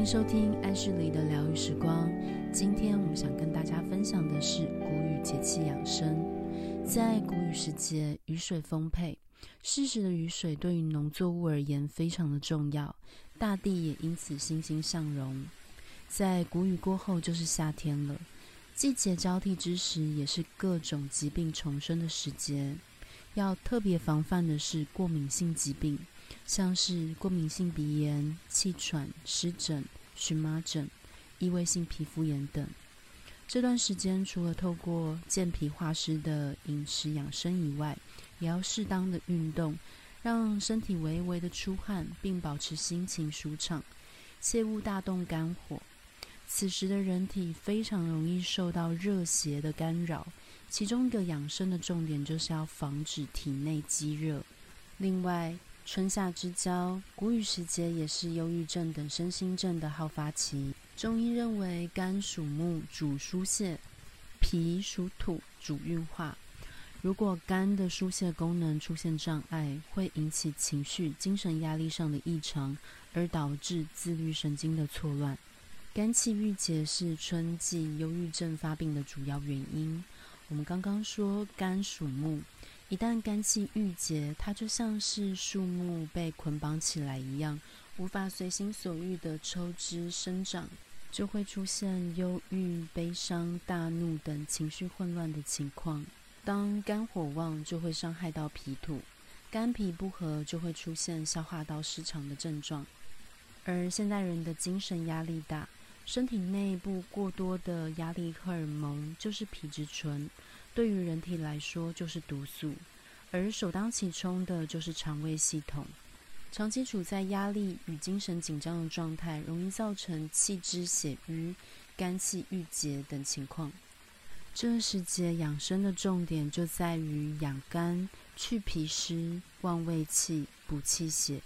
欢迎收听爱室里的疗愈时光。今天我们想跟大家分享的是谷雨节气养生。在谷雨时节，雨水丰沛，适时的雨水对于农作物而言非常的重要，大地也因此欣欣向荣。在谷雨过后就是夏天了，季节交替之时，也是各种疾病重生的时节。要特别防范的是过敏性疾病。像是过敏性鼻炎、气喘、湿疹、荨麻疹、异位性皮肤炎等。这段时间除了透过健脾化湿的饮食养生以外，也要适当的运动，让身体微微的出汗，并保持心情舒畅，切勿大动肝火。此时的人体非常容易受到热邪的干扰，其中一个养生的重点就是要防止体内积热。另外，春夏之交，谷雨时节也是忧郁症等身心症的好发期。中医认为，肝属木，主疏泄；脾属土，主运化。如果肝的疏泄功能出现障碍，会引起情绪、精神压力上的异常，而导致自律神经的错乱。肝气郁结是春季忧郁症发病的主要原因。我们刚刚说，肝属木。一旦肝气郁结，它就像是树木被捆绑起来一样，无法随心所欲地抽枝生长，就会出现忧郁、悲伤、大怒等情绪混乱的情况。当肝火旺，就会伤害到脾土，肝脾不和，就会出现消化道失常的症状。而现代人的精神压力大，身体内部过多的压力荷尔蒙就是皮质醇。对于人体来说就是毒素，而首当其冲的就是肠胃系统。长期处在压力与精神紧张的状态，容易造成气滞血瘀、肝气郁结等情况。这时节养生的重点就在于养肝、去脾湿、旺胃气、补气血。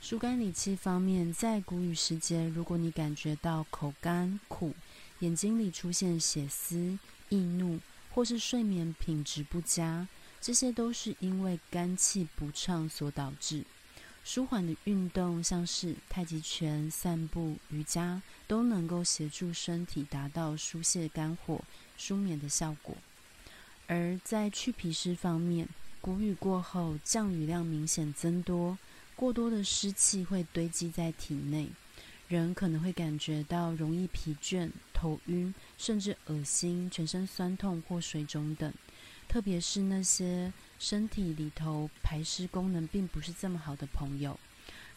疏肝理气方面，在谷雨时节，如果你感觉到口干、苦、眼睛里出现血丝、易怒，或是睡眠品质不佳，这些都是因为肝气不畅所导致。舒缓的运动，像是太极拳、散步、瑜伽，都能够协助身体达到疏泄肝火、舒眠的效果。而在去脾湿方面，谷雨过后，降雨量明显增多，过多的湿气会堆积在体内。人可能会感觉到容易疲倦、头晕，甚至恶心、全身酸痛或水肿等。特别是那些身体里头排湿功能并不是这么好的朋友，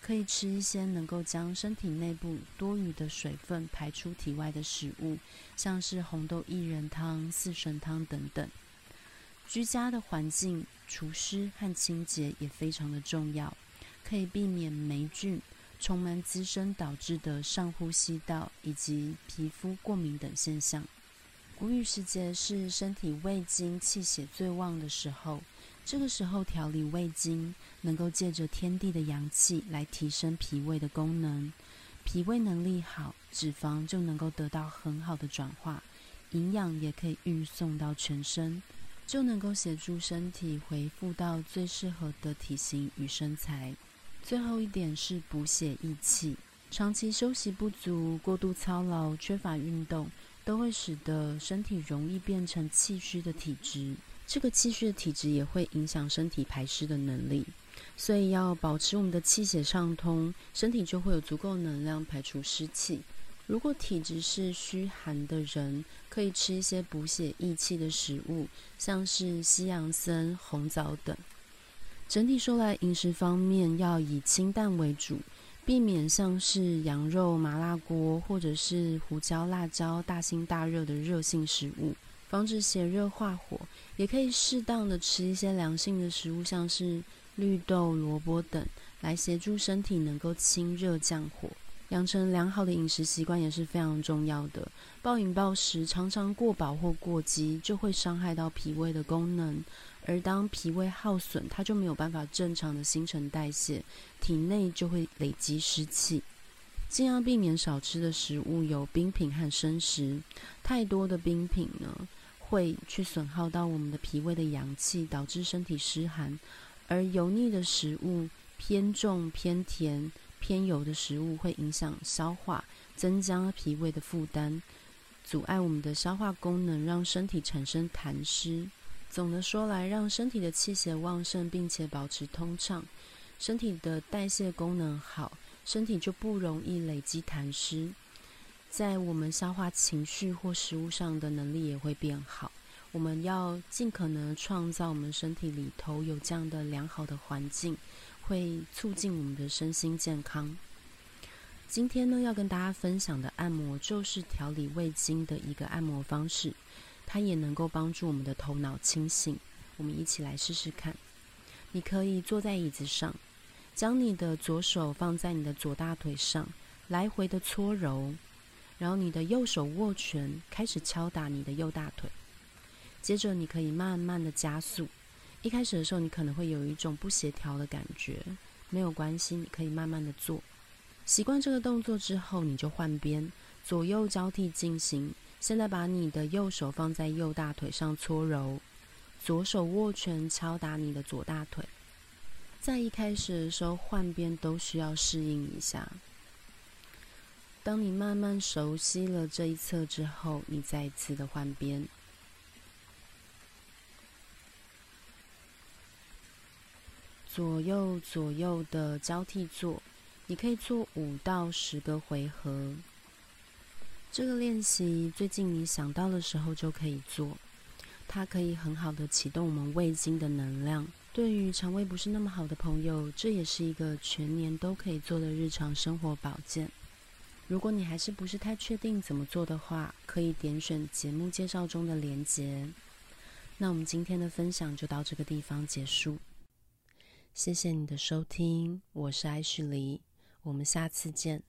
可以吃一些能够将身体内部多余的水分排出体外的食物，像是红豆薏仁汤、四神汤等等。居家的环境除湿和清洁也非常的重要，可以避免霉菌。虫螨滋生导致的上呼吸道以及皮肤过敏等现象。谷雨时节是身体胃经气血最旺的时候，这个时候调理胃经，能够借着天地的阳气来提升脾胃的功能。脾胃能力好，脂肪就能够得到很好的转化，营养也可以运送到全身，就能够协助身体恢复到最适合的体型与身材。最后一点是补血益气，长期休息不足、过度操劳、缺乏运动，都会使得身体容易变成气虚的体质。这个气虚的体质也会影响身体排湿的能力，所以要保持我们的气血畅通，身体就会有足够能量排除湿气。如果体质是虚寒的人，可以吃一些补血益气的食物，像是西洋参、红枣等。整体说来，饮食方面要以清淡为主，避免像是羊肉、麻辣锅或者是胡椒、辣椒大辛大热的热性食物，防止血热化火。也可以适当的吃一些凉性的食物，像是绿豆、萝卜等，来协助身体能够清热降火。养成良好的饮食习惯也是非常重要的。暴饮暴食，常常过饱或过饥，就会伤害到脾胃的功能。而当脾胃耗损，它就没有办法正常的新陈代谢，体内就会累积湿气。尽量避免少吃的食物有冰品和生食。太多的冰品呢，会去损耗到我们的脾胃的阳气，导致身体湿寒。而油腻的食物偏重、偏甜。偏油的食物会影响消化，增加脾胃的负担，阻碍我们的消化功能，让身体产生痰湿。总的说来，让身体的气血旺盛，并且保持通畅，身体的代谢功能好，身体就不容易累积痰湿。在我们消化情绪或食物上的能力也会变好。我们要尽可能创造我们身体里头有这样的良好的环境，会促进我们的身心健康。今天呢，要跟大家分享的按摩就是调理胃经的一个按摩方式。它也能够帮助我们的头脑清醒。我们一起来试试看。你可以坐在椅子上，将你的左手放在你的左大腿上，来回的搓揉，然后你的右手握拳，开始敲打你的右大腿。接着，你可以慢慢的加速。一开始的时候，你可能会有一种不协调的感觉，没有关系，你可以慢慢的做。习惯这个动作之后，你就换边，左右交替进行。现在把你的右手放在右大腿上搓揉，左手握拳敲打你的左大腿。在一开始的时候换边都需要适应一下。当你慢慢熟悉了这一侧之后，你再一次的换边，左右左右的交替做，你可以做五到十个回合。这个练习最近你想到的时候就可以做，它可以很好的启动我们胃经的能量。对于肠胃不是那么好的朋友，这也是一个全年都可以做的日常生活保健。如果你还是不是太确定怎么做的话，可以点选节目介绍中的连结。那我们今天的分享就到这个地方结束，谢谢你的收听，我是艾旭黎，我们下次见。